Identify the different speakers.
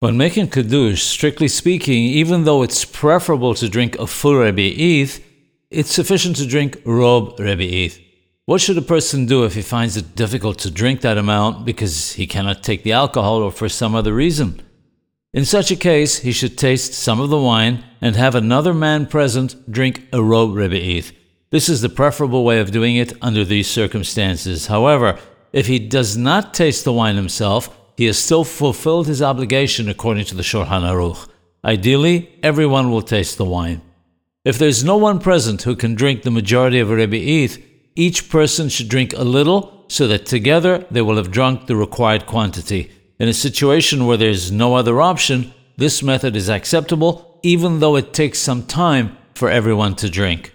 Speaker 1: When making Kiddush, strictly speaking, even though it's preferable to drink a full Rebi'ith, it's sufficient to drink Rob Rebi'ith. What should a person do if he finds it difficult to drink that amount because he cannot take the alcohol or for some other reason? In such a case, he should taste some of the wine and have another man present drink a rob rebi'ith. This is the preferable way of doing it under these circumstances. However, if he does not taste the wine himself, he has still fulfilled his obligation according to the Shulchan Aruch. Ideally, everyone will taste the wine. If there's no one present who can drink the majority of a rebi'ith, each person should drink a little so that together they will have drunk the required quantity. In a situation where there is no other option, this method is acceptable even though it takes some time for everyone to drink.